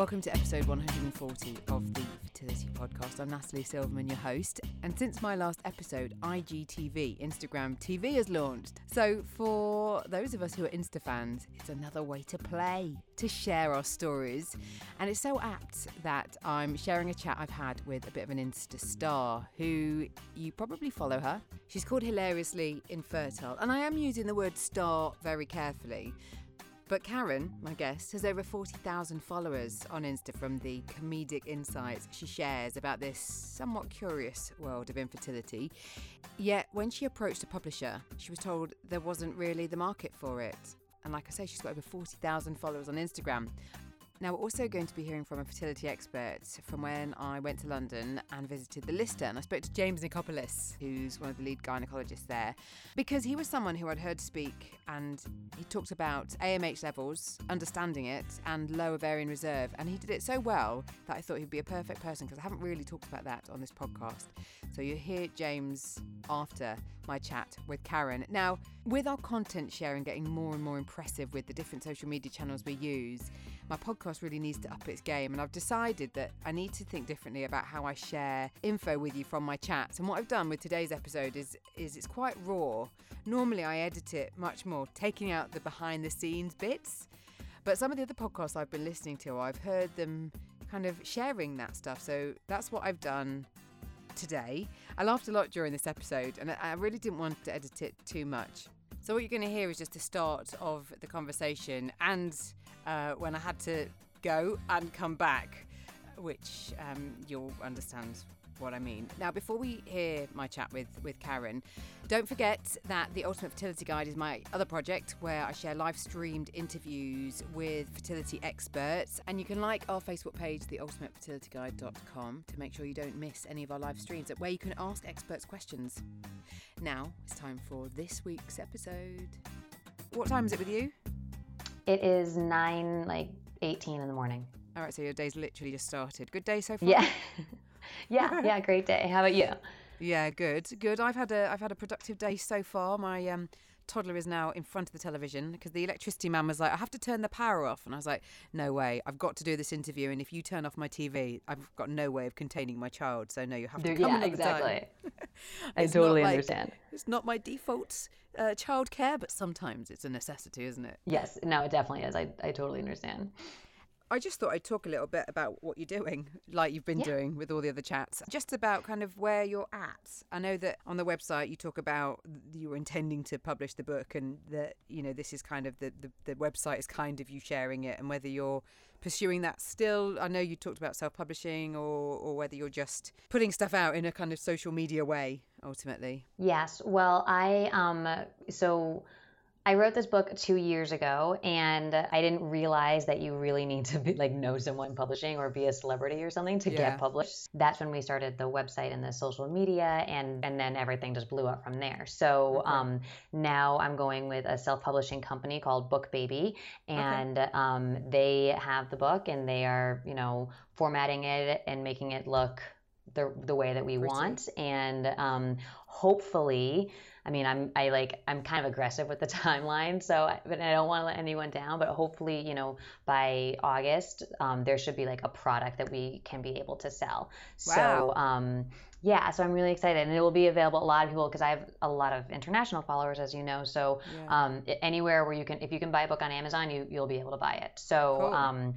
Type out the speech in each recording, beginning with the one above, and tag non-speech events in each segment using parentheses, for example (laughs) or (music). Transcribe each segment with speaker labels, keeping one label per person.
Speaker 1: Welcome to episode 140 of the Fertility Podcast. I'm Natalie Silverman, your host. And since my last episode, IGTV, Instagram TV, has launched. So, for those of us who are Insta fans, it's another way to play, to share our stories. And it's so apt that I'm sharing a chat I've had with a bit of an Insta star who you probably follow her. She's called Hilariously Infertile. And I am using the word star very carefully but Karen, my guest, has over 40,000 followers on Insta from the comedic insights she shares about this somewhat curious world of infertility. Yet, when she approached a publisher, she was told there wasn't really the market for it. And like I say, she's got over 40,000 followers on Instagram. Now, we're also going to be hearing from a fertility expert from when I went to London and visited the Lister. And I spoke to James Nicopoullos, who's one of the lead gynecologists there, because he was someone who I'd heard speak and he talked about AMH levels, understanding it, and low ovarian reserve. And he did it so well that I thought he'd be a perfect person because I haven't really talked about that on this podcast. So you hear James after my chat with Karen. Now, with our content sharing getting more and more impressive with the different social media channels we use, my podcast really needs to up its game. And I've decided that I need to think differently about how I share info with you from my chats. And what I've done with today's episode is is it's quite raw. Normally I edit it much more, taking out the behind the scenes bits. But some of the other podcasts I've been listening to, I've heard them kind of sharing that stuff. So that's what I've done today. I laughed a lot during this episode and I really didn't want to edit it too much. So, what you're going to hear is just the start of the conversation and uh, when I had to go and come back, which um, you'll understand what I mean. Now, before we hear my chat with, with Karen, don't forget that the Ultimate Fertility Guide is my other project where I share live streamed interviews with fertility experts. And you can like our Facebook page, theultimatefertilityguide.com, to make sure you don't miss any of our live streams, where you can ask experts questions. Now it's time for this week's episode. What time is it with you?
Speaker 2: It is 9, like 18 in the morning.
Speaker 1: All right, so your day's literally just started. Good day so far?
Speaker 2: Yeah. (laughs) yeah, yeah, great day. How about you?
Speaker 1: Yeah, good, good. I've had a I've had a productive day so far. My um, toddler is now in front of the television because the electricity man was like, I have to turn the power off, and I was like, No way, I've got to do this interview, and if you turn off my TV, I've got no way of containing my child. So no, you have to come
Speaker 2: yeah, exactly. (laughs) I totally
Speaker 1: like,
Speaker 2: understand.
Speaker 1: It's not my default uh, child care, but sometimes it's a necessity, isn't it?
Speaker 2: Yes, no, it definitely is. I I totally understand.
Speaker 1: I just thought I'd talk a little bit about what you're doing, (laughs) like you've been yeah. doing with all the other chats, just about kind of where you're at. I know that on the website you talk about you were intending to publish the book and that, you know, this is kind of the, the, the website is kind of you sharing it and whether you're pursuing that still. I know you talked about self publishing or, or whether you're just putting stuff out in a kind of social media way ultimately.
Speaker 2: Yes. Well, I, um, so I wrote this book two years ago, and I didn't realize that you really need to be like know someone publishing or be a celebrity or something to yeah. get published. That's when we started the website and the social media, and and then everything just blew up from there. So okay. um, now I'm going with a self-publishing company called Book Baby, and okay. um, they have the book, and they are you know formatting it and making it look the the way that we Pretty. want, and um, hopefully I mean, I'm I like I'm kind of aggressive with the (laughs) timeline, so but I don't want to let anyone down. But hopefully, you know, by August, um, there should be like a product that we can be able to sell. Wow. So um, yeah, so I'm really excited, and it will be available. A lot of people because I have a lot of international followers, as you know. So yeah. um, anywhere where you can, if you can buy a book on Amazon, you you'll be able to buy it. So cool. um,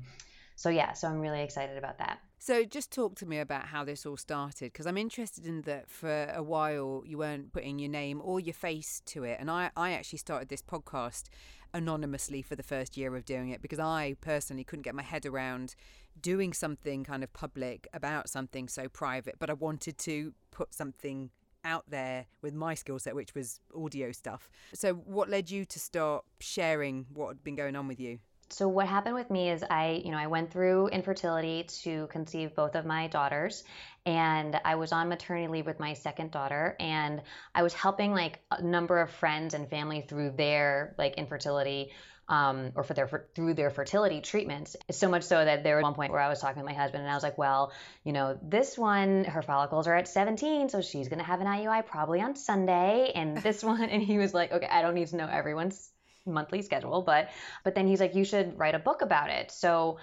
Speaker 2: so yeah, so I'm really excited about that.
Speaker 1: So just talk to me about how this all started because I'm interested in that for a while you weren't putting your name or your face to it. And I, I actually started this podcast anonymously for the first year of doing it because I personally couldn't get my head around doing something kind of public about something so private, but I wanted to put something out there with my skill set, which was audio stuff. So, what led you to start sharing what had been going on with you?
Speaker 2: So what happened with me is I, you know, I went through infertility to conceive both of my daughters and I was on maternity leave with my second daughter and I was helping like a number of friends and family through their like infertility um, or for their for, through their fertility treatments. So much so that there was one point where I was talking to my husband and I was like, well, you know, this one her follicles are at 17, so she's gonna have an IUI probably on Sunday, and this (laughs) one, and he was like, okay, I don't need to know everyone's monthly schedule but but then he's like you should write a book about it so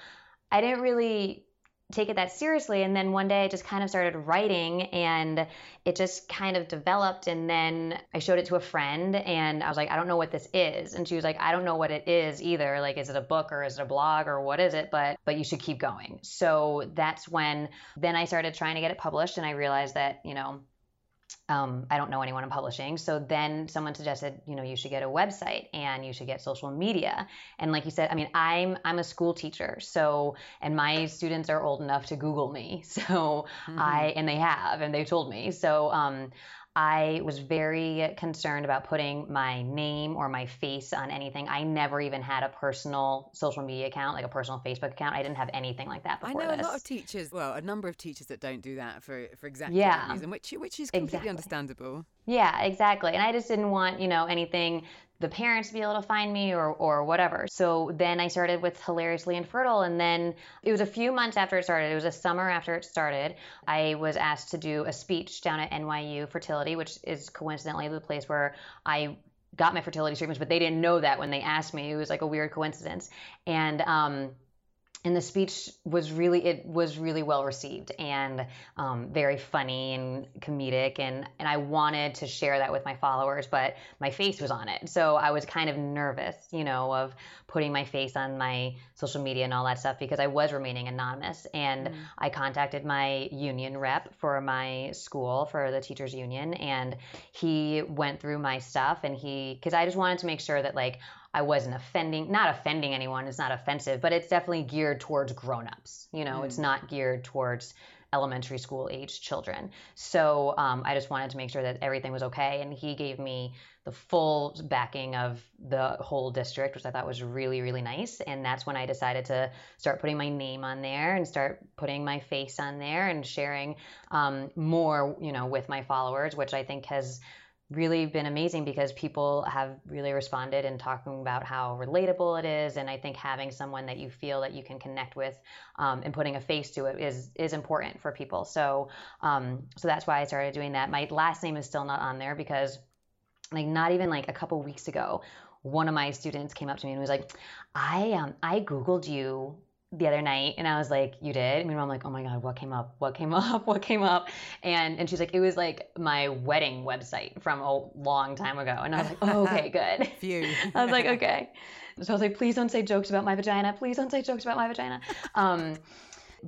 Speaker 2: I didn't really take it that seriously. And then one day I just kind of started writing and it just kind of developed. And then I showed it to a friend and I was like, I don't know what this is. And she was like, I don't know what it is either. Like, is it a book or is it a blog or what is it? But, but you should keep going. So that's when then I started trying to get it published and I realized that, you know, um, I don't know anyone in publishing. So then someone suggested, you know, you should get a website and you should get social media. And like you said, I mean, I'm I'm a school teacher, so and my students are old enough to Google me. (laughs) So mm-hmm. I and they have and they told me. So um, I was very concerned about putting my name or my face on anything. I never even had a personal social media account, like a personal Facebook account. I didn't have anything like that before.
Speaker 1: I know
Speaker 2: this.
Speaker 1: a lot of teachers, well, a number of teachers that don't do that for for exactly yeah. that reason, which which is completely exactly. understandable.
Speaker 2: Yeah, exactly. And I just didn't want, you know, anything the parents to be able to find me or, or whatever. So then I started with Hilariously Infertile. And then it was a few months after it started, it was a summer after it started. I was asked to do a speech down at NYU Fertility, which is coincidentally the place where I got my fertility treatments, but they didn't know that when they asked me. It was like a weird coincidence. And, um, and the speech was really it was really well received and um, very funny and comedic. And and I wanted to share that with my followers but my face was on it. So I was kind of nervous you know of putting my face on my social media and all that stuff because I was remaining anonymous. And mm. I contacted my union rep for my school for the teachers union. And he went through my stuff and he because I just wanted to make sure that like I wasn't offending, not offending anyone. It's not offensive, but it's definitely geared towards grown-ups. You know, mm. it's not geared towards elementary school age children. So um, I just wanted to make sure that everything was okay. And he gave me the full backing of the whole district, which I thought was really, really nice. And that's when I decided to start putting my name on there and start putting my face on there and sharing um, more, you know, with my followers, which I think has really been amazing because people have really responded and talking about how relatable it is. And i think having someone that you feel that you can connect with um, and putting a face to it is is important for people. So um, so that's why i started doing that. My last name is still not on there because like not even like a couple weeks ago one of my students came up to me and was like i um i googled you the other night and I was like, You did? Meanwhile, I'm like, Oh my God, what came up? What came (laughs) up? What came up? And and she's like, It was like my wedding website from a long time ago. And I was like, Oh, okay, good. (laughs)
Speaker 1: Phew. (laughs)
Speaker 2: I was like, Okay. So I was like, Please don't say jokes about my vagina. Please don't say jokes about my vagina. Um,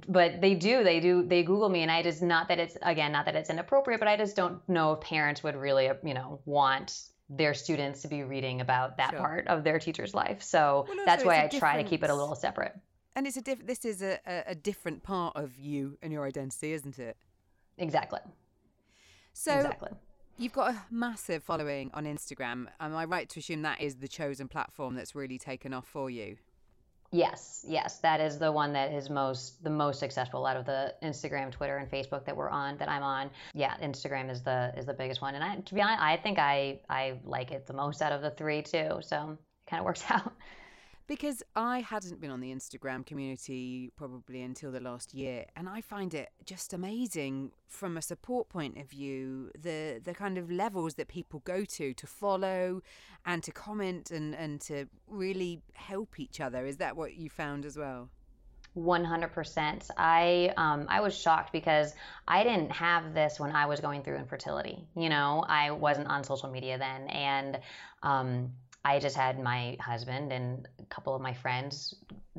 Speaker 2: but they do they do they google me and i just not that it's again not that it's inappropriate but i just don't know if parents would really you know want their students to be reading about that sure. part of their teacher's life so well, that's why i try to keep it a little separate
Speaker 1: and it's a diff- this is a, a, different part of you and your identity, isn't it?
Speaker 2: Exactly.
Speaker 1: So exactly. you've got a massive following on Instagram. Am I right to assume that is the chosen platform that's really taken off for you?
Speaker 2: Yes, yes, that is the one that is most the most successful out of the Instagram, Twitter, and Facebook that we're on. That I'm on. Yeah, Instagram is the is the biggest one, and I, to be honest, I think I I like it the most out of the three too. So it kind of works (laughs) out
Speaker 1: because I hadn't been on the Instagram community probably until the last year, and I find it just amazing from a support point of view. The the kind of levels that people go to to follow, and to comment and and to really help each other. Is that what you found as well?
Speaker 2: 100%. I um, I was shocked because I didn't have this when I was going through infertility. You know, I wasn't on social media then, and um, I just had my husband and a couple of my friends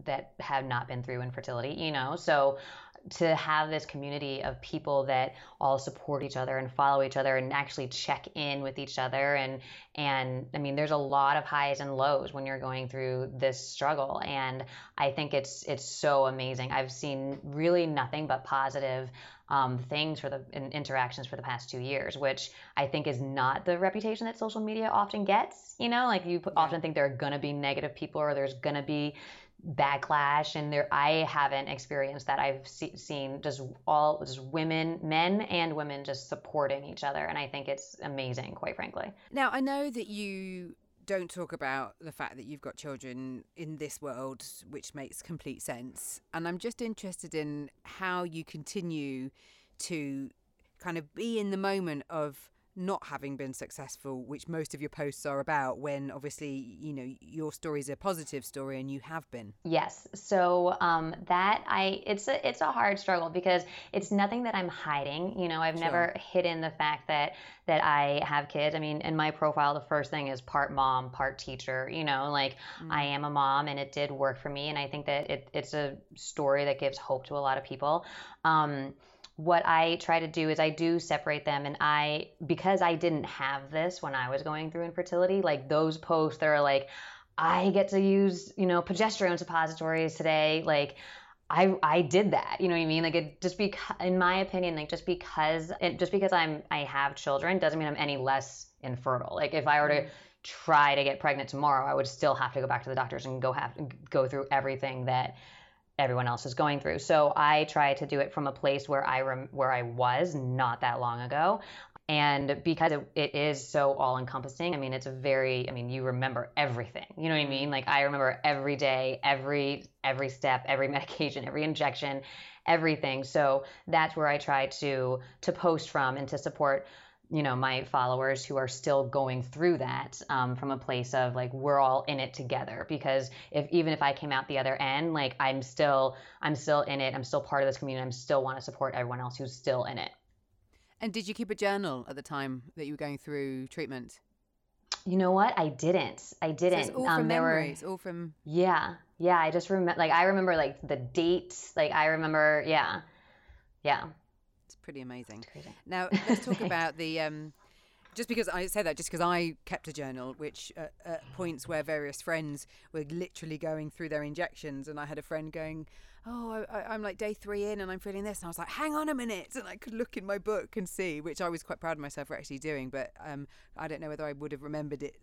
Speaker 2: that have not been through infertility, you know. So to have this community of people that all support each other and follow each other and actually check in with each other and and I mean there's a lot of highs and lows when you're going through this struggle and I think it's it's so amazing. I've seen really nothing but positive um, things for the interactions for the past two years, which I think is not the reputation that social media often gets. You know, like you yeah. often think there are gonna be negative people or there's gonna be backlash and there i haven't experienced that. I've see, seen just all just women men and women just supporting each other and i think it's amazing quite frankly.
Speaker 1: Now i know that you don't talk about the fact that you've got children in this world which makes complete sense and i'm just interested in how you continue to kind of be in the moment of not having been successful, which most of your posts are about, when obviously, you know, your story is a positive story and you have been.
Speaker 2: Yes. So um, that I, it's a, it's a hard struggle because it's nothing that I'm hiding. You know, I've sure. never hidden the fact that, that I have kids. I mean, in my profile, the first thing is part mom, part teacher, you know, like mm. I am a mom and it did work for me. And I think that it, it's a story that gives hope to a lot of people. Um, what I try to do is I do separate them and I because I didn't have this when I was going through infertility, like those posts that are like I get to use, you know, progesterone suppositories today, like I I did that. You know what I mean? Like it just because in my opinion, like just because it, just because I'm I have children doesn't mean I'm any less infertile. Like if I were to mm. try to get pregnant tomorrow, I would still have to go back to the doctors and go have go through everything that everyone else is going through. So I try to do it from a place where I rem- where I was not that long ago. And because it, it is so all encompassing, I mean, it's a very, I mean, you remember everything. You know what I mean? Like I remember every day, every every step, every (laughs) medication, every injection, everything. So that's where I try to to post from and to support you know my followers who are still going through that um, from a place of like we're all in it together. Because if even if i came out the other end like i'm still i'm still in it. I'm still part of this community. I'm still want to support everyone else who's still in it.
Speaker 1: And did you keep a journal at the time that you were going through treatment?
Speaker 2: You know what? I didn't. I didn't
Speaker 1: so it's all um, from memories were, all from
Speaker 2: yeah. Yeah. I just remember like i remember like the dates. Like i remember yeah. Yeah
Speaker 1: pretty amazing. Now (laughs) let's talk about the. Um, just because I say that, just because I kept a journal, which uh, at points where various friends were literally going through their injections, and I had a friend going, "Oh, I, am like day three in, and I'm feeling this," and I was like, "Hang on a minute," and I could look in my book and see, which I was quite proud of myself for actually doing, but um, I don't know whether I would have remembered it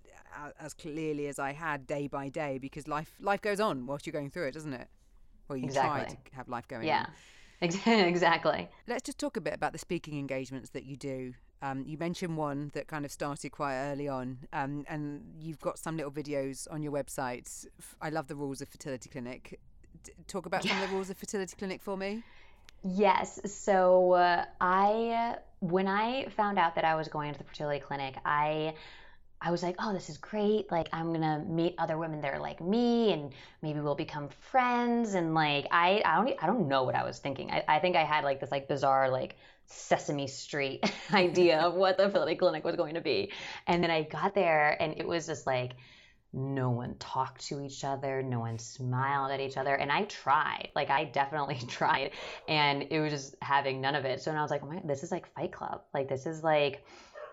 Speaker 1: as clearly as I had day by day, because life life goes on whilst you're going through it, doesn't it? Well, you exactly. try to have life going
Speaker 2: yeah.
Speaker 1: on. (laughs)
Speaker 2: exactly.
Speaker 1: Let's just talk a bit about the speaking engagements that you do. Um, you mentioned one that kind of started quite early on, um, and you've got some little videos on your website. I love the rules of fertility clinic. D- talk about some of the rules of fertility clinic for me.
Speaker 2: Yes. So uh, I, when I found out that I was going to the fertility clinic, I I was like, oh, this is great. Like, I'm gonna meet other women that are like me, and maybe we'll become friends. And like, I, I don't, I don't know what I was thinking. I, I think I had like this like bizarre like Sesame Street (laughs) idea of what the fertility clinic was going to be. And then I got there, and it was just like no one talked to each other, no one smiled at each other. And I tried, like, I definitely (laughs) tried, and it was just having none of it. So then I was like, oh my, this is like Fight Club. Like, this is like,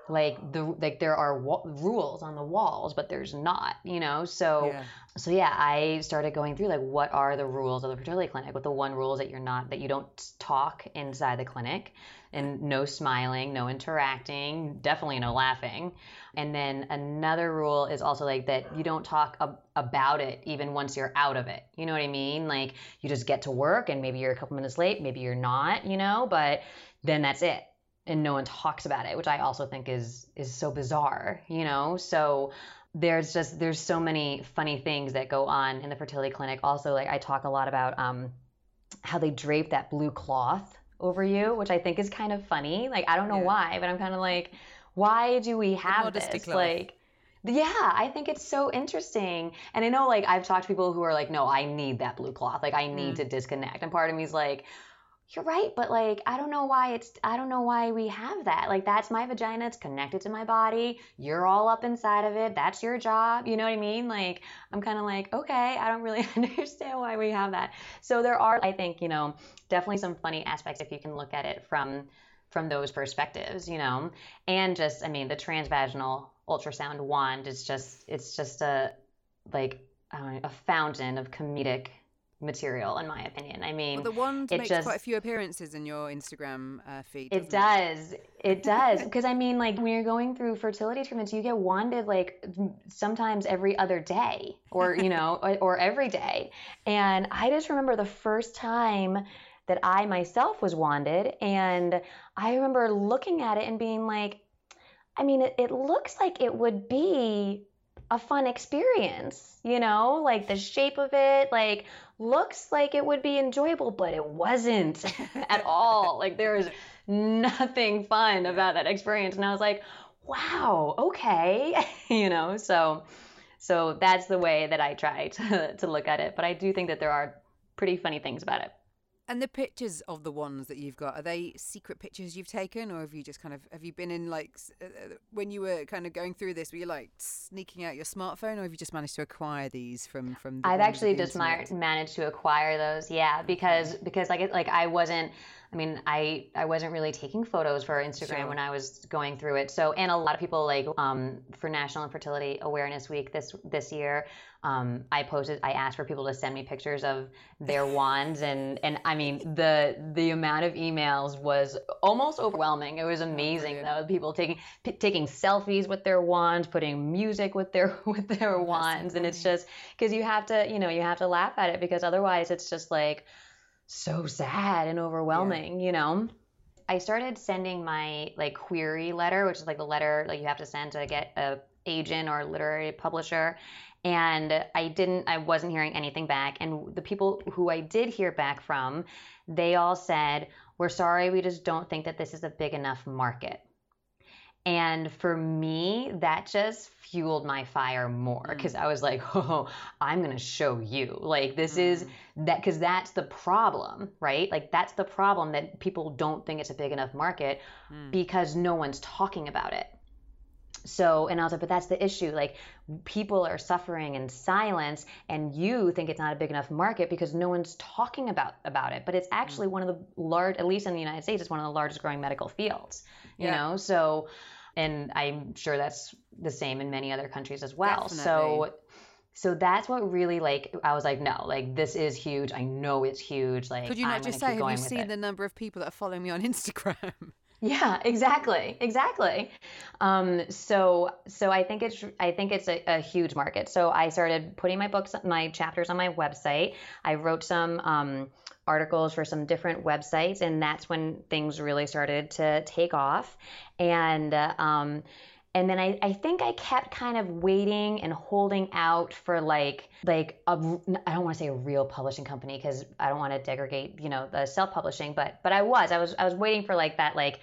Speaker 2: like the like there are wa- rules on the walls but there's not you know? So yeah. so yeah i started going through like what are the rules of the fertility clinic? What the one rules that you're not that you don't talk inside the clinic and no smiling no interacting definitely no laughing. And then another rule is also like that you don't talk ab- about it even once you're out of it. You know what i mean? Like you just get to work and maybe you're a couple minutes late maybe you're not you know? But then that's it and no one talks about it, which I also think is is so bizarre, you know? So there's just there's so many funny things that go on in the fertility clinic. Also, like I talk a lot about um, how they drape that blue cloth over you, which I think is kind of funny. Like I don't know yeah. why, but I'm kind of like, why do we have this? Cloth. Like yeah, I think it's so interesting. And I know like I've talked to people who are like, no, I need that blue cloth. Like I need mm. to disconnect. And part of me is like, you're right, but like I don't know why it's I don't know why we have that. Like that's my vagina, it's connected to my body. You're all up inside of it. That's your job. You know what I mean? Like I'm kind of like, okay, I don't really (laughs) understand why we have that. So there are I think, you know, definitely some funny aspects if you can look at it from from those perspectives, you know. And just I mean, the transvaginal ultrasound wand is just it's just a like a fountain of comedic material, in my opinion. I mean,
Speaker 1: well, the wand makes just, quite a few appearances in your Instagram uh, feed.
Speaker 2: It does. It, it does. (laughs) Because I mean, like when you're going through fertility treatments, you get wanded like sometimes every other day, or (laughs) you know, or, or every day. And I just remember the first time that I myself was wanded, and I remember looking at it and being like, I mean, it, it looks like it would be a fun experience, you know, like the shape of it, like looks like it would be enjoyable, but it wasn't (laughs) at all. Like there was nothing fun about that experience. And I was like, wow, okay, (laughs) you know, so so that's the way that I try to to look at it. But I do think that there are pretty funny things about it.
Speaker 1: And the pictures of the ones that you've got, are they secret pictures you've taken, or have you just kind of have you been in like uh, uh, when you were kind of going through this, were you like sneaking out your smartphone, or have you just managed to acquire these from from?
Speaker 2: The I've actually just managed to acquire those, yeah, because because like like I wasn't I mean, I I wasn't really taking photos for Instagram sure. when I was going through it. So, and a lot of people like um, for National Infertility Awareness Week this this year, um, I posted, I asked for people to send me pictures of their wands, and and I mean the the amount of emails was almost overwhelming. It was amazing though, people taking p- taking selfies with their wands, putting music with their (laughs) with their wands, and it's just because you have to, you know, you have to laugh at it because otherwise it's just like so sad and overwhelming, yeah. you know? I started sending my like query letter, which is like the letter like you have to send to get a agent or literary publisher. And I didn't I wasn't hearing anything back. And the people who I did hear back from, they all said, We're sorry, we just don't think that this is a big enough market. And for me, that just fueled my fire more because mm. I was like, oh, I'm going to show you. Like, this mm. is that, because that's the problem, right? Like, that's the problem that people don't think it's a big enough market mm. because no one's talking about it. So, and I was like, but that's the issue. Like, people are suffering in silence, and you think it's not a big enough market because no one's talking about about it. But it's actually mm. one of the large, at least in the United States, it's one of the largest growing medical fields. You yeah. know, so and I'm sure that's the same in many other countries as well. Definitely. So so that's what really like I was like, no, like this is huge. I know it's huge. Like
Speaker 1: could you not I'm just say have you seen the number of people that are following me on (laughs) Instagram?
Speaker 2: Yeah, exactly, exactly. Um, so, so I think it's I think it's a, a, huge market. So I started putting my books, my chapters on my website. I wrote some um, articles for some different websites, and that's when things really started to take off. And uh, um, and then I, I think I kept kind of waiting and holding out for like like a I don't want to say a real publishing company because I don't want to degrade you know the self publishing, but but I was I was I was waiting for like that like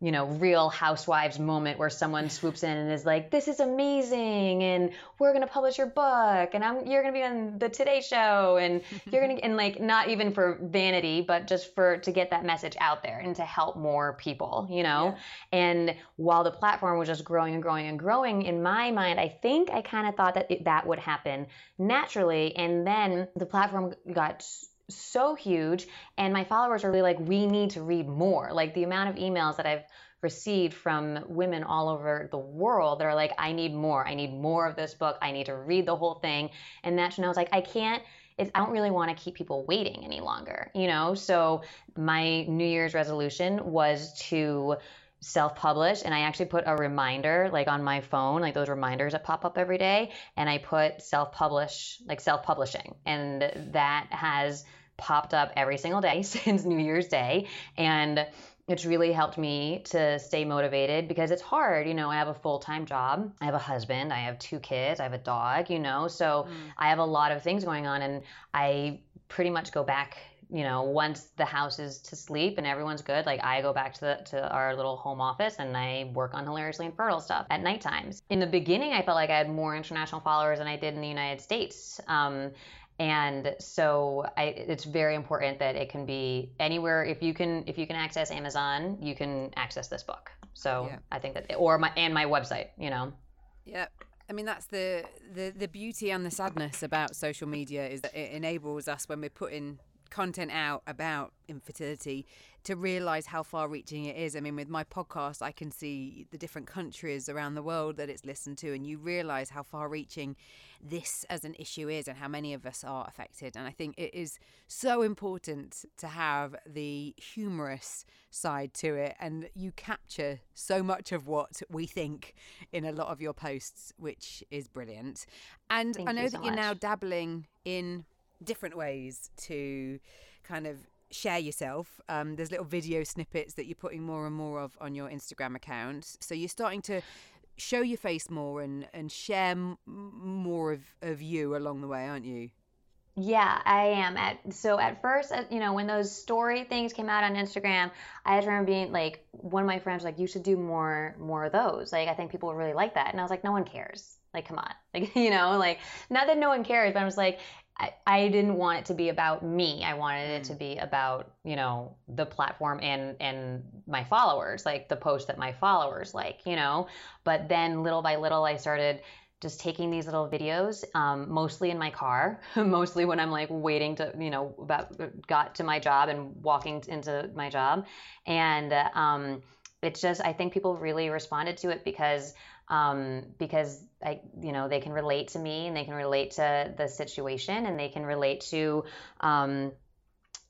Speaker 2: you know, real housewives moment where someone swoops in and is like, "This is amazing, and we're gonna publish your book, and I'm you're gonna be on the Today Show, and (laughs) you're gonna and like not even for vanity, but just for to get that message out there and to help more people, you know. Yeah. And while the platform was just growing and growing and growing, in my mind, I think I kind of thought that it, that would happen naturally, and then the platform got so huge and my followers are really like we need to read more like the amount of emails that i've received from women all over the world that are like i need more i need more of this book i need to read the whole thing and that's when i was like i can't I don't really want to keep people waiting any longer, you know? So my New Year's resolution was to self-publish and I actually put a reminder like on my phone, like those reminders that pop up every day, and I put self-publish, like self-publishing. And that has popped up every single day (laughs) since New Year's Day. And it's really helped me to stay motivated because it's hard. You know, I have a full time job, I have a husband, I have two kids, I have a dog, you know, so mm. I have a lot of things going on. And I pretty much go back you know once the house is to sleep and everyone's good like i go back to the to our little home office and i work on hilariously infertile stuff at night times in the beginning i felt like i had more international followers than i did in the united states um, and so I, it's very important that it can be anywhere if you can if you can access amazon you can access this book. So yeah. i think that or my and my website you know?
Speaker 1: Yeah. I mean that's the, the the beauty and the sadness about social media is that it enables us when we're putting content out about infertility to realize how far reaching it is. I mean, with my podcast, I can see the different countries around the world that it's listened to, and you realize how far reaching this as an issue is and how many of us are affected. And I think it is so important to have the humorous side to it. And you capture so much of what we think in a lot of your posts, which is brilliant. And
Speaker 2: Thank
Speaker 1: I know
Speaker 2: you
Speaker 1: that
Speaker 2: so
Speaker 1: you're now dabbling in different ways to kind of share yourself. Um, there's little video snippets that you're putting more and more of on your Instagram account. So you're starting to show your face more and, and share m- more of, of you along the way, aren't you?
Speaker 2: Yeah, I am. At so at first, you know, when those story things came out on Instagram, I just remember being like, one of my friends was like, "You should do more, more of those." Like, I think people would really like that, and I was like, "No one cares. Like, come on. (laughs) Like, you know, like not that no one cares, but I was like, I, I didn't want it to be about me. I wanted it to mm. be about, you know, the platform and and my followers, like the post that my followers like, you know. But then little by little, I started just taking these little videos, um, mostly in my car, (laughs) mostly when I'm like waiting to, you know, about got to my job and walking into my job, and um, it's just I think people really responded to it because um, because I, you know, they can relate to me and they can relate to the situation and they can relate to um,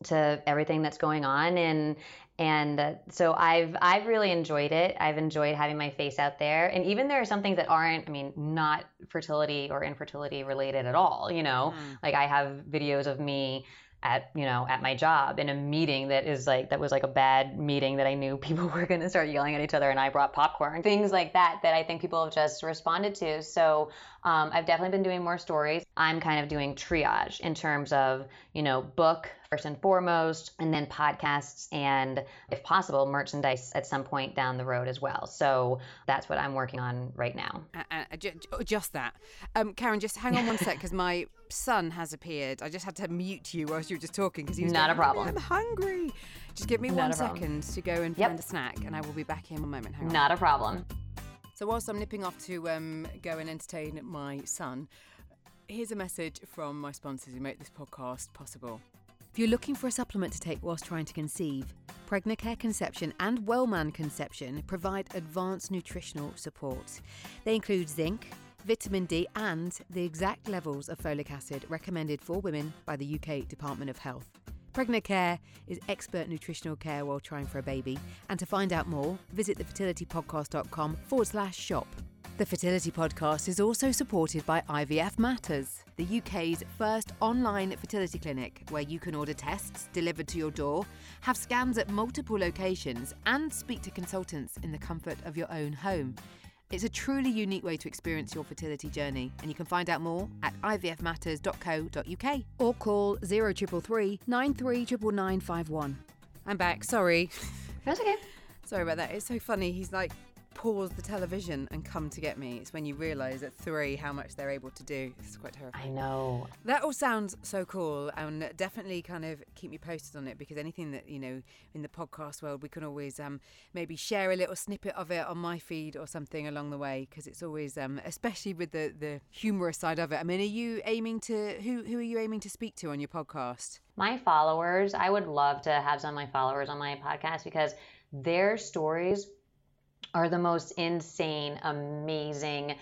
Speaker 2: to everything that's going on and and uh, so I've I've really enjoyed it. I've enjoyed having my face out there, and even there are some things that aren't, I mean, not fertility or infertility related at all. You know, mm. like I have videos of me at you know at my job in a meeting that is like that was like a bad meeting that I knew (laughs) people were going to start yelling at each other, and I brought popcorn, things like that that I think people have just responded to. So um, I've definitely been doing more stories. I'm kind of doing triage in terms of you know book first and foremost, and then podcasts and, if possible, merchandise at some point down the road as well. So that's what I'm working on right now.
Speaker 1: Uh, uh, just that. Um, Karen, just hang on one sec because my son has appeared. I just had to mute you whilst you were just talking because he was
Speaker 2: not
Speaker 1: going,
Speaker 2: a problem.
Speaker 1: I'm hungry. Just give me not one second to go and yep. find a snack, and I will be back in a moment. Hang
Speaker 2: not a problem.
Speaker 1: So whilst I'm nipping off to um, go and entertain my son, here's a message from my sponsors who make this podcast possible. If you're looking for a supplement to take whilst trying to conceive, Pregnacare Conception and Wellman Conception provide advanced nutritional support. They include zinc, vitamin D, and the exact levels of folic acid recommended for women by the UK Department of Health. Pregnacare is expert nutritional care while trying for a baby. And to find out more, visit thefertilitypodcast.com forward slash shop. The Fertility Podcast is also supported by IVF Matters, the UK's first online fertility clinic where you can order tests delivered to your door, have scans at multiple locations, and speak to consultants in the comfort of your own home. It's a truly unique way to experience your fertility journey, and you can find out more at ivfmatters.co.uk or call 0333 939951. I'm back, sorry.
Speaker 2: That's okay. (laughs)
Speaker 1: Sorry about that. It's so funny. He's like pause the television and come to get me. It's when you realise at three how much they're able to do. It's quite terrifying.
Speaker 2: I know.
Speaker 1: That all sounds so cool and definitely kind of keep me posted on it because anything that, you know, in the podcast world, we can always um, maybe share a little snippet of it on my feed or something along the way because it's always, um, especially with the, the humorous side of it. I mean, are you aiming to, who, who are you aiming to speak to on your podcast?
Speaker 2: My followers, I would love to have some of my followers on my podcast because their stories are the most insane, amazing,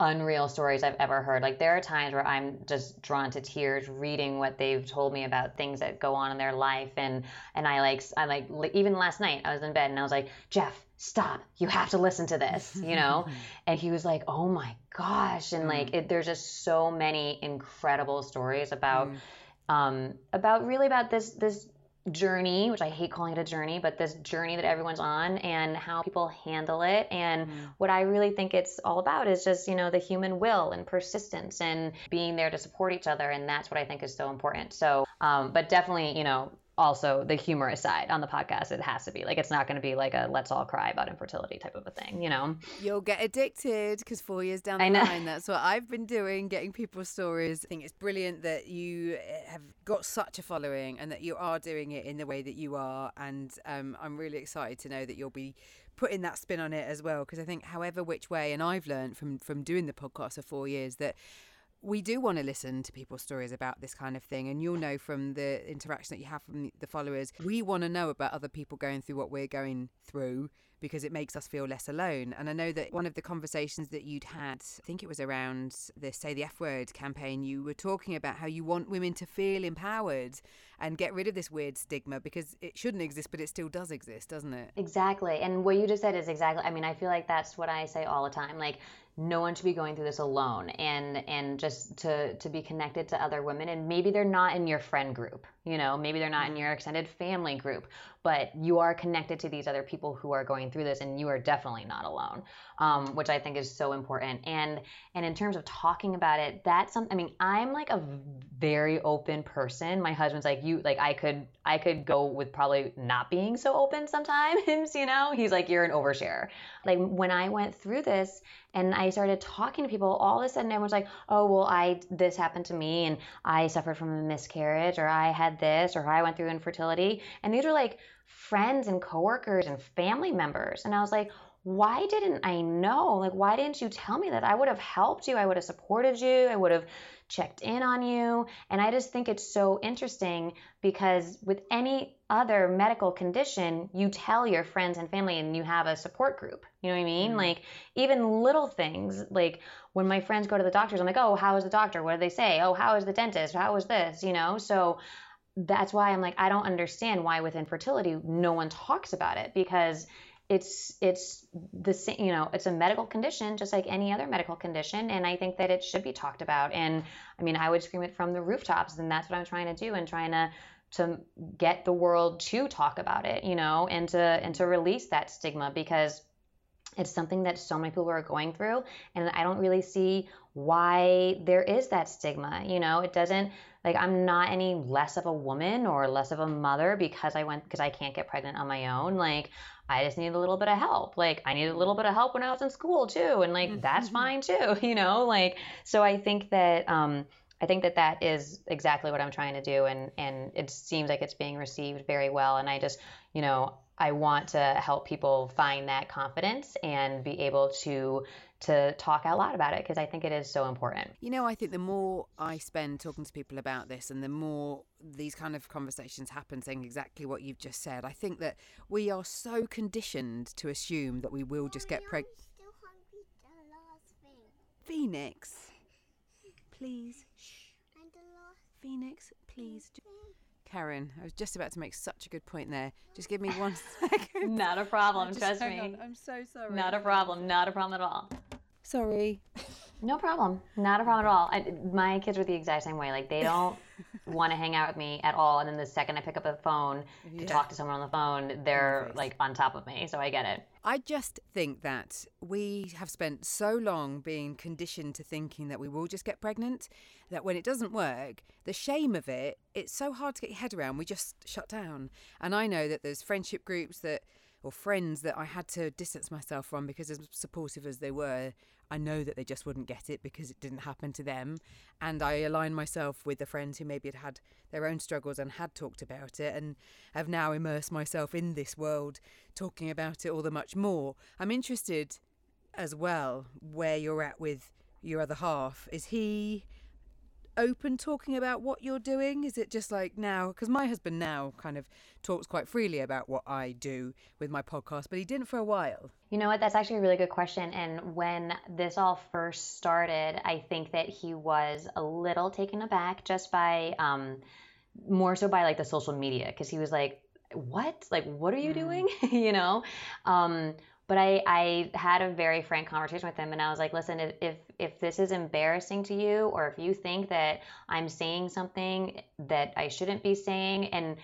Speaker 2: unreal stories I've ever heard. Like there are times where I'm just drawn to tears reading what they've told me about things that go on in their life and and I like I like even last night I was in bed and I was like, "Jeff, stop. You have to listen to this," you know? (laughs) and he was like, "Oh my gosh." And mm. like it, there's just so many incredible stories about mm. um about really about this this journey, which I hate calling it a journey, but this journey that everyone's on and how people handle it. And mm. what I really think it's all about is just, you know, the human will and persistence and being there to support each other. And that's what I think is so important. So, um, but definitely, you know, also the humorous side on the podcast. It has to be like it's not going to be like a let's all cry about infertility type of a thing, you know.
Speaker 1: You'll get addicted because four years down the line, that's what I've been doing, getting people's stories. I think it's brilliant that you eh, have got such a following and that you are doing it in the way that you are. And um, I'm really excited to know that you'll be putting that spin on it as well because I think however which way, and I've learned from from doing the podcast for four years that we do want to listen to people's stories about this kind of thing and you'll know from the interaction that you have from the followers. We want to know about other people going through what we're going through because it makes us feel less alone. And i know that one of the conversations that you'd had i think it was around the say the f word campaign you were talking about how you want women to feel empowered and get rid of this weird stigma because it shouldn't exist, but it still does exist, doesn't it?
Speaker 2: Exactly. And what you just said is exactly, I mean, I feel like that's what I say all the time. Like, no one should be going through this alone and and just to to be connected to other women and maybe they're not in your friend group you know maybe they're not in mm-hmm. your extended family group but you are connected to these other people who are going through this and you are definitely not alone um, which i think is so important and and in terms of talking about it that's something i mean i'm like a very open person my husband's like you like i could i could go with probably not being so open sometimes (laughs) you know he's like you're an overshare like when i went through this and I started talking to people, all of a sudden everyone's like, oh, well, I, this happened to me and I suffered from a miscarriage or I had this or I went through infertility. And these are like friends and coworkers and family members. And I was like, why didn't I know? Like, why didn't you tell me that? I would have helped you. I would have supported you. I would have checked in on you. And I just think it's so interesting because with any other medical condition, you tell your friends and family and you have a support group. You know what I mean? Mm-hmm. Like even little things, like when my friends go to the doctors, I'm like, oh, how is the doctor? What do they say? Oh, how is the dentist? How is this? You know? So that's why I'm like, I don't understand why with infertility no one talks about it because it's it's the same you know it's a medical condition just like any other medical condition and i think that it should be talked about and i mean i would scream it from the rooftops and that's what i'm trying to do and trying to to get the world to talk about it you know and to and to release that stigma because it's something that so many people are going through and i don't really see why there is that stigma you know? It doesn't like i'm not any less of a woman or less of a mother because i went because i can't get pregnant on my own like I just need a little bit of help. Like I needed a little bit of help when I was in school too, and like that's mm-hmm. fine too, (laughs) you know. Like so, I think that um, I think that that is exactly what I'm trying to do, and and it seems like it's being received very well. And I just, you know, I want to help people find that confidence and be able to to talk out loud about it because I think it is so important.
Speaker 1: You know, I think the more I spend talking to people about this and the more these kind of conversations happen saying exactly what you've just said, I think that we are so conditioned to assume that we will just get pregnant. Phoenix, please. Shh. Phoenix, please. Karen, I was just about to make such a good point there. Just give me one (laughs) second.
Speaker 2: Not a problem, trust me.
Speaker 1: On. I'm so sorry.
Speaker 2: Not a problem. Not a problem at all.
Speaker 1: Sorry.
Speaker 2: No problem. Not a problem at all. I, my kids are the exact same way. Like they don't (laughs) want to hang out with me at all, and then the second I pick up a phone to talk to someone on the phone, they're like on top of me. So I get it.
Speaker 1: I just think that we have spent so long being conditioned to thinking that we will just get pregnant that when it doesn't work, the shame of it, it's so hard to get your head around. We just shut down. And I know that there's friendship groups that or friends that I had to distance myself from because as supportive as they were, I know that they just wouldn't get it because it didn't happen to them. And I align myself with the friends who maybe had had their own struggles and had talked about it and have now immersed myself in this world talking about it all the much more. I'm interested as well where you're at with your other half. Is he open talking about what you're doing? Is it just like now? Because my husband now kind of talks quite freely about what I do with my podcast, but he didn't for a while.
Speaker 2: You know what? That's actually a really good question. And when this all first started, I think that he was a little taken aback just by um, more so by like the social media because he was like, what like what are you mm. doing (laughs) you know um but I, I had a very frank conversation with him and i was like listen if, if if this is embarrassing to you or if you think that i'm saying something that i shouldn't be saying and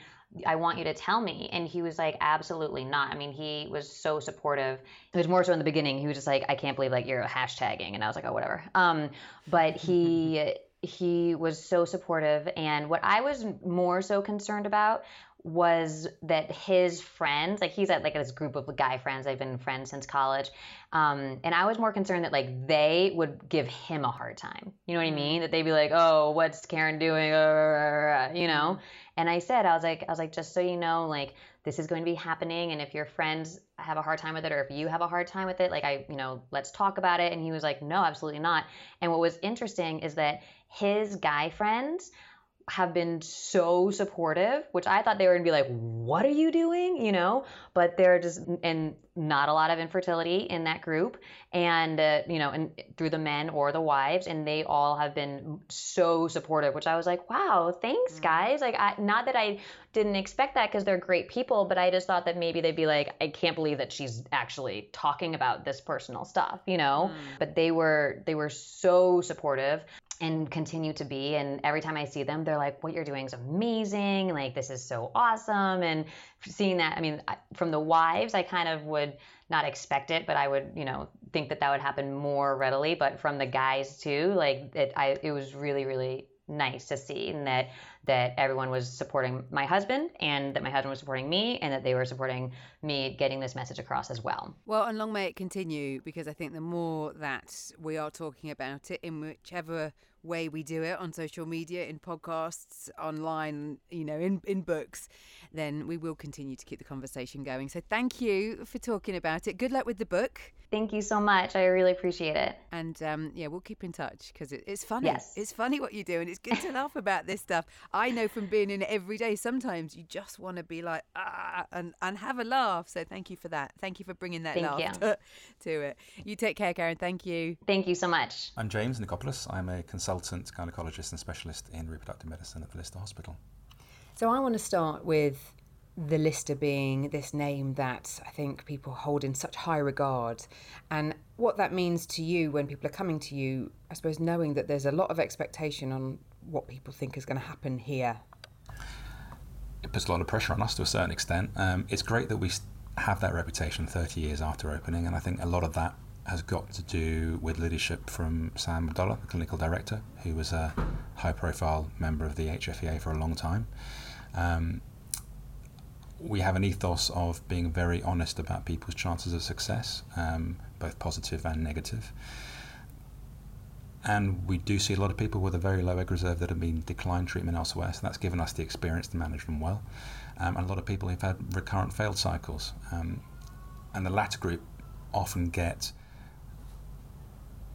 Speaker 2: I want you to tell me. And he was like, absolutely not. I mean, he was so supportive. It was more so in the beginning. He was just like, I can't believe like you're hashtagging. And I was like, oh, whatever. Um, but (laughs) he, he was so supportive. And what I was more so concerned about was that his friends, like he's at like this group of guy friends, they've been friends since college. Um, and I was more concerned that like they would give him a hard time. You know what I mean? Mm. That they'd be like, oh, what's Karen doing? you know? Mm. And I said, I was like, I was like, just so you know, like this is going to be happening. And if your friends have a hard time with it, or if you have a hard time with it, like I, you know, let's talk about it. And he was like, no, absolutely not. And what was interesting is that his guy friends have been so supportive, which I thought they were gonna be like, "What are you doing?" You know, but they're just and not a lot of infertility in that group, and uh, you know, and through the men or the wives, and they all have been so supportive, which I was like, "Wow, thanks, mm-hmm. guys!" Like, I, not that I didn't expect that because they're great people, but I just thought that maybe they'd be like, "I can't believe that she's actually talking about this personal stuff," you know. Mm. But they were they were so supportive and continue to be. And every time I see them, they're like, what you're doing is amazing. Like, this is so awesome. And seeing that, I mean, from the wives, I kind of would not expect it, but I would, you know, think that that would happen more readily. But from the guys too, like, it, I, it was really, really nice to see and that that everyone was supporting my husband and that my husband was supporting me and that they were supporting me getting this message across as well.
Speaker 1: Well, and long may it continue because I think the more that we are talking about it in whichever way we do it on social media, in podcasts, online, you know, in, in books, then we will continue to keep the conversation going. So thank you for talking about it. Good luck with the book.
Speaker 2: Thank you so much. I really appreciate it.
Speaker 1: And um, yeah, we'll keep in touch because it, it's funny.
Speaker 2: Yes.
Speaker 1: It's funny what you do, and it's good to laugh about this stuff. I know from being in it every day, sometimes you just want to be like, ah, and, and have a laugh. So thank you for that. Thank you for bringing that
Speaker 2: thank
Speaker 1: laugh to, (laughs) to, it. You take care, Karen. Thank you.
Speaker 2: Thank you so much.
Speaker 3: I'm James Nicopoullos. I'm a consultant gynecologist and specialist in reproductive medicine at the Lister Hospital.
Speaker 1: So I want to start with the Lister being this name that I think people hold in such high regard, and what that means to you when people are coming to you, I suppose, knowing that there's a lot of expectation on what people think is going to happen here.
Speaker 3: It puts a lot of pressure on us to a certain extent. Um, it's great that we have that reputation 30 years after opening, and I think a lot of that has got to do with leadership from Sam Abdalla, the clinical director, who was a high profile member of the HFEA for a long time. Um, we have an ethos of being very honest about people's chances of success, um, both positive and negative. And we do see a lot of people with a very low egg reserve that have been declined treatment elsewhere, so that's given us the experience to manage them well. Um, and a lot of people who've had recurrent failed cycles. Um, and the latter group often get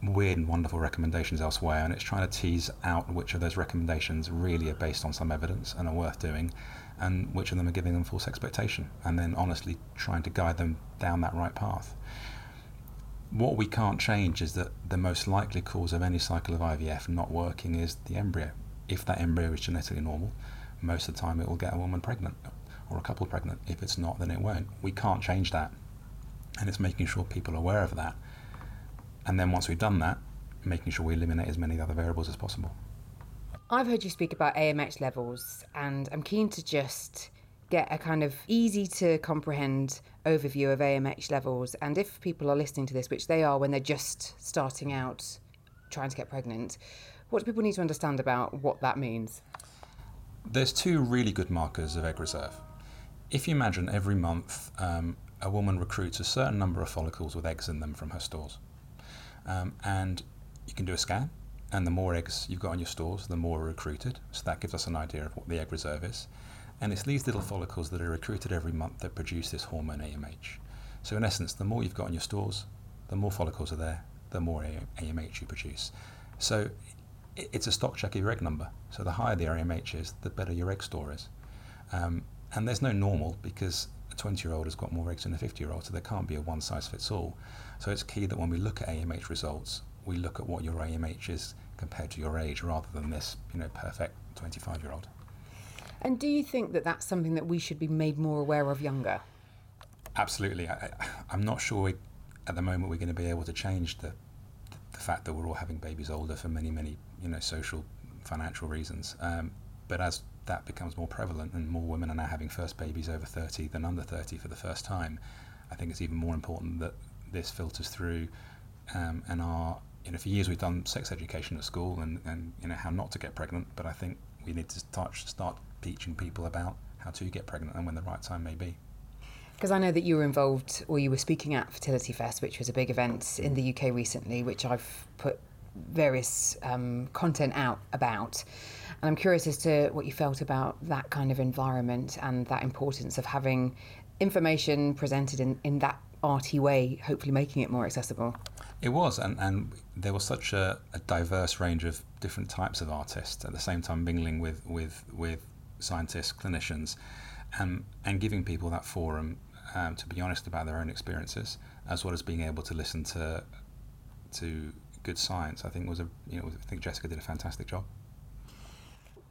Speaker 3: weird and wonderful recommendations elsewhere, and it's trying to tease out which of those recommendations really are based on some evidence and are worth doing, and which of them are giving them false expectation, and then honestly trying to guide them down that right path. What we can't change is that the most likely cause of any cycle of IVF not working is the embryo. If that embryo is genetically normal, most of the time it will get a woman pregnant or a couple pregnant. If it's not, then it won't. We can't change that. And it's making sure people are aware of that and then once we've done that, making sure we eliminate as many other variables as possible.
Speaker 1: I've heard you speak about AMH levels, and I'm keen to just get a kind of easy to comprehend overview of AMH levels. And if people are listening to this, which they are when they're just starting out trying to get pregnant, what do people need to understand about what that means?
Speaker 3: There's two really good markers of egg reserve. If you imagine every month um, a woman recruits a certain number of follicles with eggs in them from her stores. Um, and you can do a scan, and the more eggs you've got on your stores, the more are recruited. So that gives us an idea of what the egg reserve is. And it's these little follicles that are recruited every month that produce this hormone AMH. So in essence, the more you've got in your stores, the more follicles are there, the more AMH you produce. So it's a stock check of your egg number. So the higher the AMH is, the better your egg store is. Um, and there's no normal because a 20 year old has got more eggs than a 50 year old, so there can't be a one size fits all. So it's key that when we look at AMH results, we look at what your AMH is compared to your age rather than this, you know, perfect 25 year old.
Speaker 1: And do you think that that's something that we should be made more aware of younger?
Speaker 3: Absolutely. I, am not sure we, at the moment we're going to be able to change the, the fact that we're all having babies older for many, many, you know, social, financial reasons. Um, but as that becomes more prevalent and more women are now having first babies over 30 than under 30 for the first time, I think it's even more important that this filters through um, and our you know for years we've done sex education at school and, and you know how not to get pregnant but I think we need to start start teaching people about how to get pregnant and when the right time may be
Speaker 1: because I know that you were involved or you were speaking at Fertility Fest which was a big event in the UK recently which I've put various um, content out about and I'm curious as to what you felt about that kind of environment and that importance of having information presented in, in that arty way, hopefully making it more accessible.
Speaker 3: It was, and, and there was such a, a diverse range of different types of artists at the same time mingling with, with, with scientists, clinicians, and, and giving people that forum um, to be honest about their own experiences, as well as being able to listen to to good science. I think was a you know I think Jessica did a fantastic job.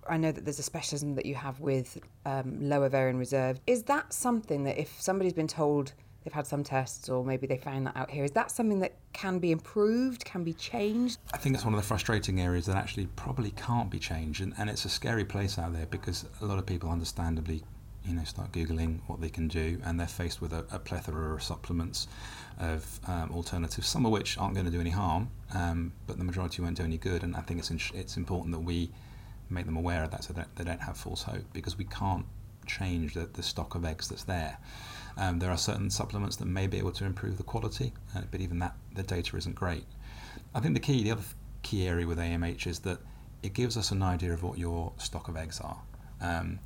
Speaker 1: I know that there's a specialism that you have with um, low ovarian reserve. Is that something that if somebody's been told they've had some tests or maybe they found that out here, is that something that can be improved, can be changed?
Speaker 3: I think it's one of the frustrating areas that actually probably can't be changed, and, and it's a scary place out there because a lot of people understandably you know, start googling what they can do, and they're faced with a, a plethora of supplements of um, alternatives, some of which aren't going to do any harm, um, but the majority won't do any good. And I think it's in, it's important that we make them aware of that so that they don't have false hope because we can't change the, the stock of eggs that's there. Um, there are certain supplements that may be able to improve the quality, uh, but even that the data isn't great. I think the key, the other key area with AMH is that it gives us an idea of what your stock of eggs are. Um,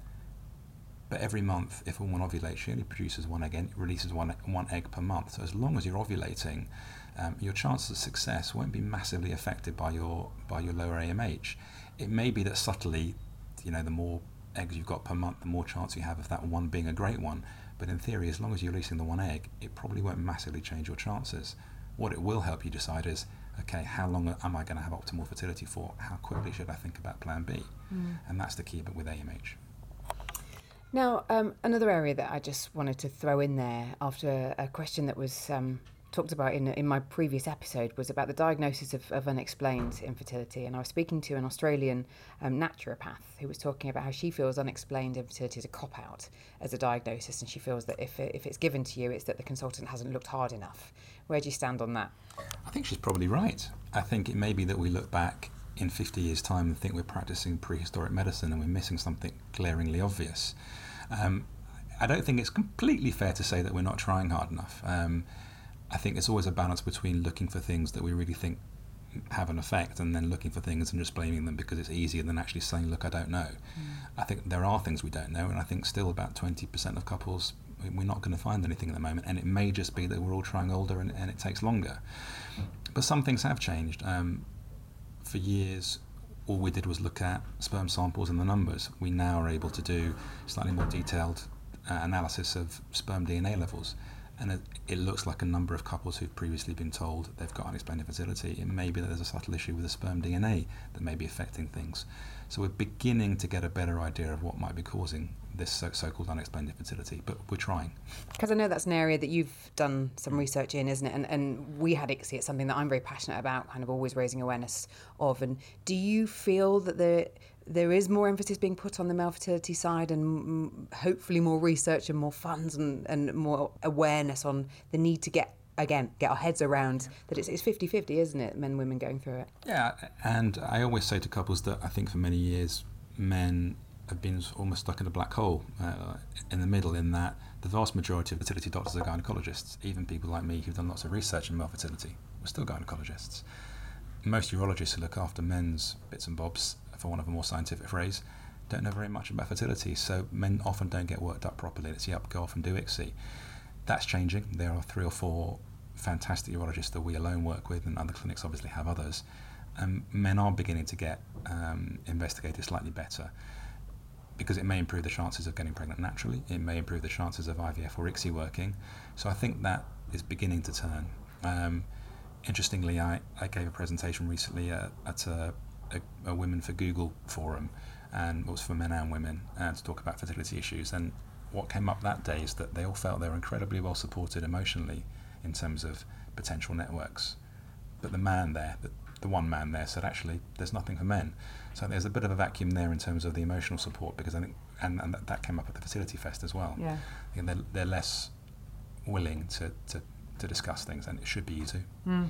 Speaker 3: but every month, if a woman ovulates, she only produces one egg releases one, one egg per month. So as long as you're ovulating, um, your chances of success won't be massively affected by your by your lower AMH. It may be that subtly, you know, the more eggs you've got per month, the more chance you have of that one being a great one. But in theory, as long as you're releasing the one egg, it probably won't massively change your chances. What it will help you decide is, okay, how long am I going to have optimal fertility for? How quickly should I think about Plan B? Mm. And that's the key bit with AMH.
Speaker 1: Now, um, another area that I just wanted to throw in there after a question that was um, talked about in, in my previous episode was about the diagnosis of, of unexplained infertility. And I was speaking to an Australian um, naturopath who was talking about how she feels unexplained infertility is a cop out as a diagnosis. And she feels that if, it, if it's given to you, it's that the consultant hasn't looked hard enough. Where do you stand on that?
Speaker 3: I think she's probably right. I think it may be that we look back in 50 years' time and think we're practicing prehistoric medicine and we're missing something glaringly obvious. Um, I don't think it's completely fair to say that we're not trying hard enough. Um, I think it's always a balance between looking for things that we really think have an effect and then looking for things and just blaming them because it's easier than actually saying, look, I don't know. Mm. I think there are things we don't know, and I think still about 20% of couples, we're not going to find anything at the moment, and it may just be that we're all trying older and, and it takes longer. But some things have changed. Um, for years, all we did was look at sperm samples and the numbers. We now are able to do slightly more detailed uh, analysis of sperm DNA levels. And it, it, looks like a number of couples who've previously been told they've got unexplained infertility. It may be that there's a subtle issue with the sperm DNA that may be affecting things. So we're beginning to get a better idea of what might be causing this so- called unexplained infertility, but we're trying.
Speaker 1: Because I know that's an area that you've done some research in, isn't it? And, and we had ICSI, it's something that I'm very passionate about, kind of always raising awareness of. And do you feel that there, there is more emphasis being put on the male fertility side and hopefully more research and more funds and, and more awareness on the need to get again get our heads around that it's, it's 50-50 isn't it men women going through it
Speaker 3: yeah and i always say to couples that i think for many years men have been almost stuck in a black hole uh, in the middle, in that the vast majority of fertility doctors are gynecologists. Even people like me who've done lots of research in male fertility, we're still gynecologists. Most urologists who look after men's bits and bobs, for want of a more scientific phrase, don't know very much about fertility. So men often don't get worked up properly. It's yep, go off and do ICSI. That's changing. There are three or four fantastic urologists that we alone work with, and other clinics obviously have others. And men are beginning to get um, investigated slightly better because it may improve the chances of getting pregnant naturally. It may improve the chances of IVF or ICSI working. So I think that is beginning to turn. Um, interestingly, I, I gave a presentation recently at, at a, a, a, Women for Google forum, and it was for men and women, uh, to talk about fertility issues. And what came up that day is that they all felt they were incredibly well supported emotionally in terms of potential networks. But the man there, the, the one man there, said actually there's nothing for men. So there's a bit of a vacuum there in terms of the emotional support because I think, and, and that, that came up at the Fertility Fest as well.
Speaker 1: Yeah.
Speaker 3: They're, they're less willing to, to, to discuss things, and it should be you too.
Speaker 1: Mm.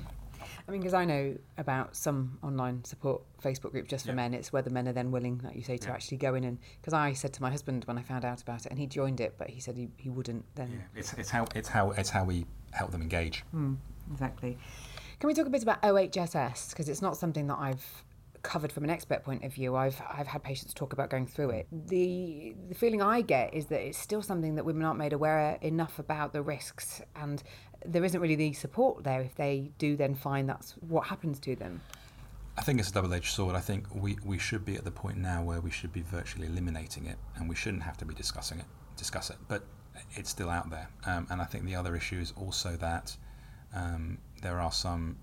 Speaker 1: I mean, because I know about some online support Facebook group just for yeah. men. It's where the men are then willing, like you say, to yeah. actually go in and. Because I said to my husband when I found out about it, and he joined it, but he said he, he wouldn't. Then
Speaker 3: yeah. it's it's how it's how it's how we help them engage.
Speaker 1: Mm, exactly. Can we talk a bit about OHSS because it's not something that I've covered from an expert point of view. I've I've had patients talk about going through it. The the feeling I get is that it's still something that women aren't made aware enough about the risks, and there isn't really the support there if they do then find that's what happens to them.
Speaker 3: I think it's a double-edged sword. I think we, we should be at the point now where we should be virtually eliminating it, and we shouldn't have to be discussing it, discuss it. But it's still out there, um, and I think the other issue is also that um, there are some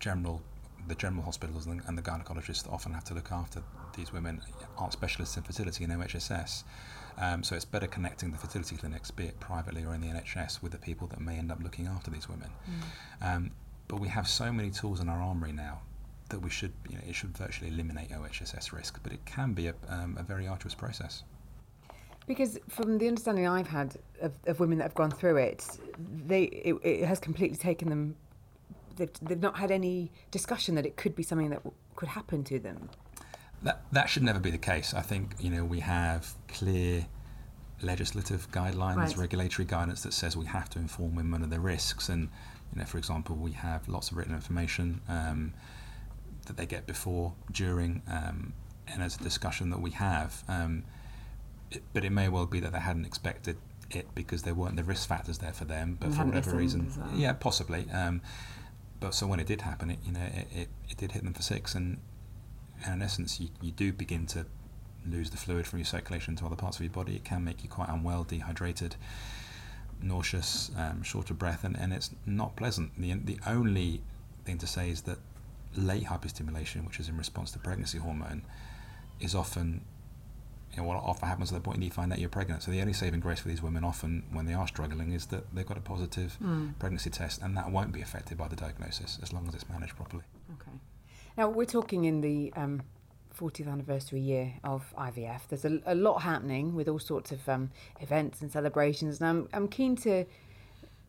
Speaker 3: general, the general hospitals and, the gynecologists that often have to look after these women aren't specialists in fertility and OHSS. Um, so it's better connecting the fertility clinics, be it privately or in the NHS, with the people that may end up looking after these women. Mm. Um, but we have so many tools in our armory now that we should, you know, it should virtually eliminate OHSS risk, but it can be a, um, a very arduous process.
Speaker 1: Because from the understanding I've had of, of women that have gone through it, they it, it has completely taken them. They've, they've not had any discussion that it could be something that w- could happen to them.
Speaker 3: That that should never be the case. I think you know we have clear legislative guidelines, right. regulatory guidance that says we have to inform women of the risks, and you know, for example, we have lots of written information um, that they get before, during, um, and as a discussion that we have. Um, it, but it may well be that they hadn't expected it because there weren't the risk factors there for them, but for whatever reason, well. yeah, possibly. But so when it did happen, it you know it, it, it, did hit them for six, and, and in essence, you, you do begin to lose the fluid from your circulation to other parts of your body. It can make you quite unwell, dehydrated, nauseous, um, short of breath, and, and it's not pleasant. The the only thing to say is that late hyperstimulation, which is in response to pregnancy hormone, is often you know, what often happens at the point you find out you're pregnant. So the only saving grace for these women often when they are struggling is that they've got a positive mm. pregnancy test and that won't be affected by the diagnosis as long as it's managed properly.
Speaker 1: Okay. Now we're talking in the um, 40th anniversary year of IVF. There's a, a lot happening with all sorts of um, events and celebrations and I'm, I'm keen to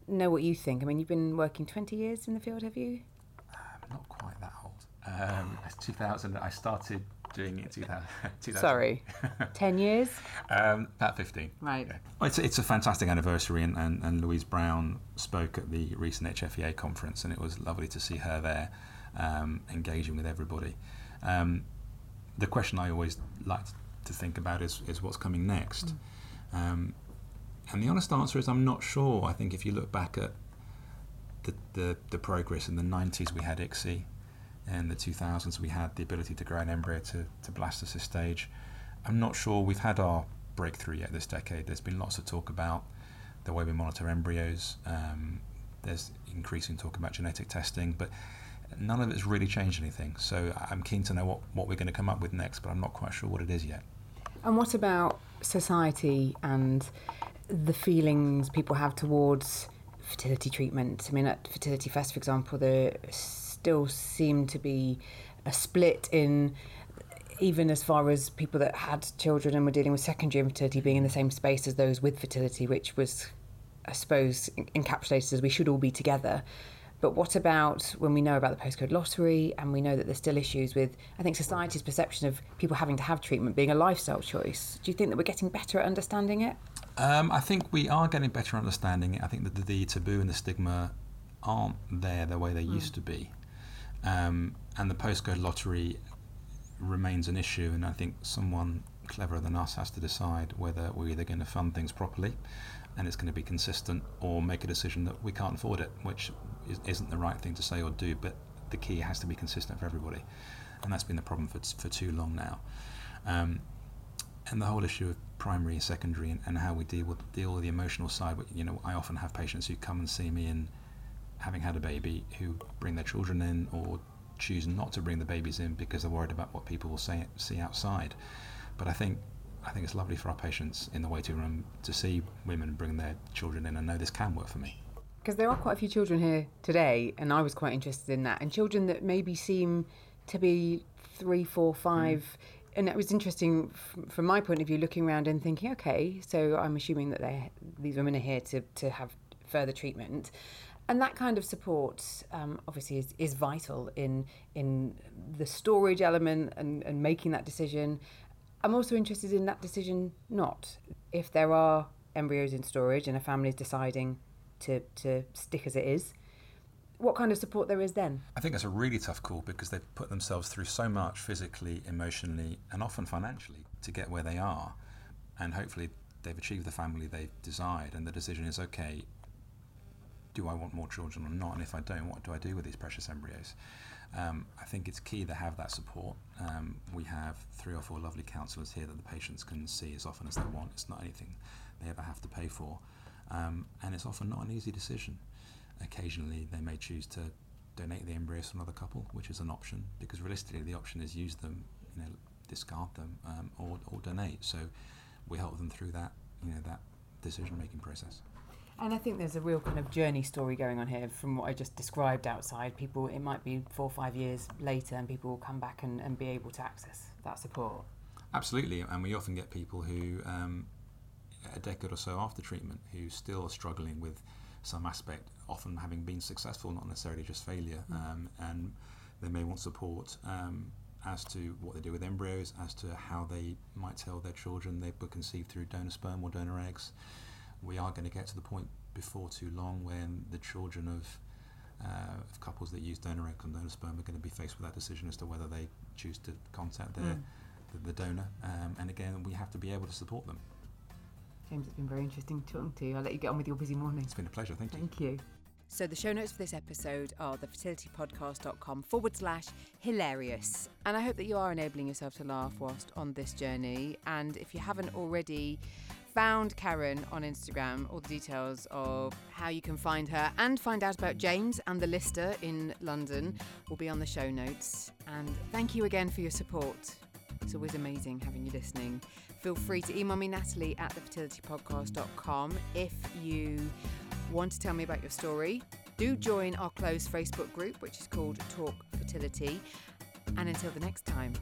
Speaker 1: know what you think. I mean, you've been working 20 years in the field, have you?
Speaker 3: Um, not quite that old. Um, (laughs) 2000, I started doing it 2000. (laughs) 2000.
Speaker 1: Sorry, (laughs) 10 years?
Speaker 3: Um, about 15.
Speaker 1: Right. Yeah.
Speaker 3: Well, it's, it's a fantastic anniversary, and, and, and Louise Brown spoke at the recent HFEA conference, and it was lovely to see her there um, engaging with everybody. Um, the question I always like to think about is, is what's coming next. Mm. Um, and the honest answer is I'm not sure. I think if you look back at the, the, the progress in the 90s, we had ICSI in the 2000s we had the ability to grow an embryo to, to blastocyst stage. I'm not sure we've had our breakthrough yet this decade. There's been lots of talk about the way we monitor embryos. Um, there's increasing talk about genetic testing, but none of it's really changed anything. So I'm keen to know what, what we're going to come up with next, but I'm not quite sure what it is yet.
Speaker 1: And what about society and the feelings people have towards fertility treatment? I mean, at Fertility Fest, for example, the still seem to be a split in even as far as people that had children and were dealing with secondary infertility being in the same space as those with fertility, which was, I suppose, encapsulated as we should all be together. But what about when we know about the postcode lottery and we know that there's still issues with, I think, society's perception of people having to have treatment being a lifestyle choice? Do you think that we're getting better at understanding it?
Speaker 3: Um, I think we are getting better at understanding it. I think that the, the taboo and the stigma aren't there the way they mm. used to be. Um, and the postcode lottery remains an issue, and I think someone cleverer than us has to decide whether we're either going to fund things properly and it's going to be consistent or make a decision that we can't afford it, which is, not the right thing to say or do, but the key has to be consistent for everybody. And that's been the problem for, for too long now. Um, and the whole issue of primary and secondary and, and, how we deal with deal with the emotional side. You know, I often have patients who come and see me and having had a baby who bring their children in or choose not to bring the babies in because they're worried about what people will say, see outside. But I think I think it's lovely for our patients in the waiting room to see women bring their children in and know this can work for me.
Speaker 1: Because there are quite a few children here today, and I was quite interested in that, and children that maybe seem to be three, four, five. Mm. And it was interesting from my point of view, looking around and thinking, okay, so I'm assuming that they these women are here to, to have further treatment and that kind of support um, obviously is, is vital in in the storage element and, and making that decision. I'm also interested in that decision not if there are embryos in storage and a family is deciding to, to stick as it is. what kind of support there is then?
Speaker 3: I think it's a really tough call because they've put themselves through so much physically, emotionally, and often financially to get where they are. And hopefully they've achieved the family they've desired, and the decision is okay, do I want more children or not? And if I don't, what do I do with these precious embryos? Um, I think it's key to have that support. Um, we have three or four lovely counsellors here that the patients can see as often as they want. It's not anything they ever have to pay for. Um, and it's often not an easy decision. Occasionally, they may choose to donate the embryos to another couple, which is an option, because realistically, the option is use them, you know, discard them, um, or, or donate. So we help them through that, you know, that decision-making process.
Speaker 1: And I think there's a real kind of journey story going on here from what I just described outside. People, it might be four or five years later, and people will come back and, and be able to access that support.
Speaker 3: Absolutely, and we often get people who, um, a decade or so after treatment, who still are struggling with some aspect, often having been successful, not necessarily just failure, mm. um, and they may want support um, as to what they do with embryos, as to how they might tell their children they were conceived through donor sperm or donor eggs we are going to get to the point before too long when the children of, uh, of couples that use donor egg and donor sperm are going to be faced with that decision as to whether they choose to contact their, mm. the, the, donor. Um, and again, we have to be able to support them.
Speaker 1: James, it's been very interesting talking to you. I'll let you get on with your busy morning.
Speaker 3: It's been a pleasure. Thank
Speaker 1: you. Thank you. So the show notes for this episode are thefertilitypodcast.com forward slash hilarious. And I hope that you are enabling yourself to laugh whilst on this journey. And if you haven't already found Karen on Instagram, all the details of how you can find her and find out about James and the Lister in London will be on the show notes. And thank you again for your support. It's always amazing having you listening. Feel free to email me, Natalie at thefertilitypodcast.com, if you want to tell me about your story. Do join our closed Facebook group, which is called Talk Fertility. And until the next time,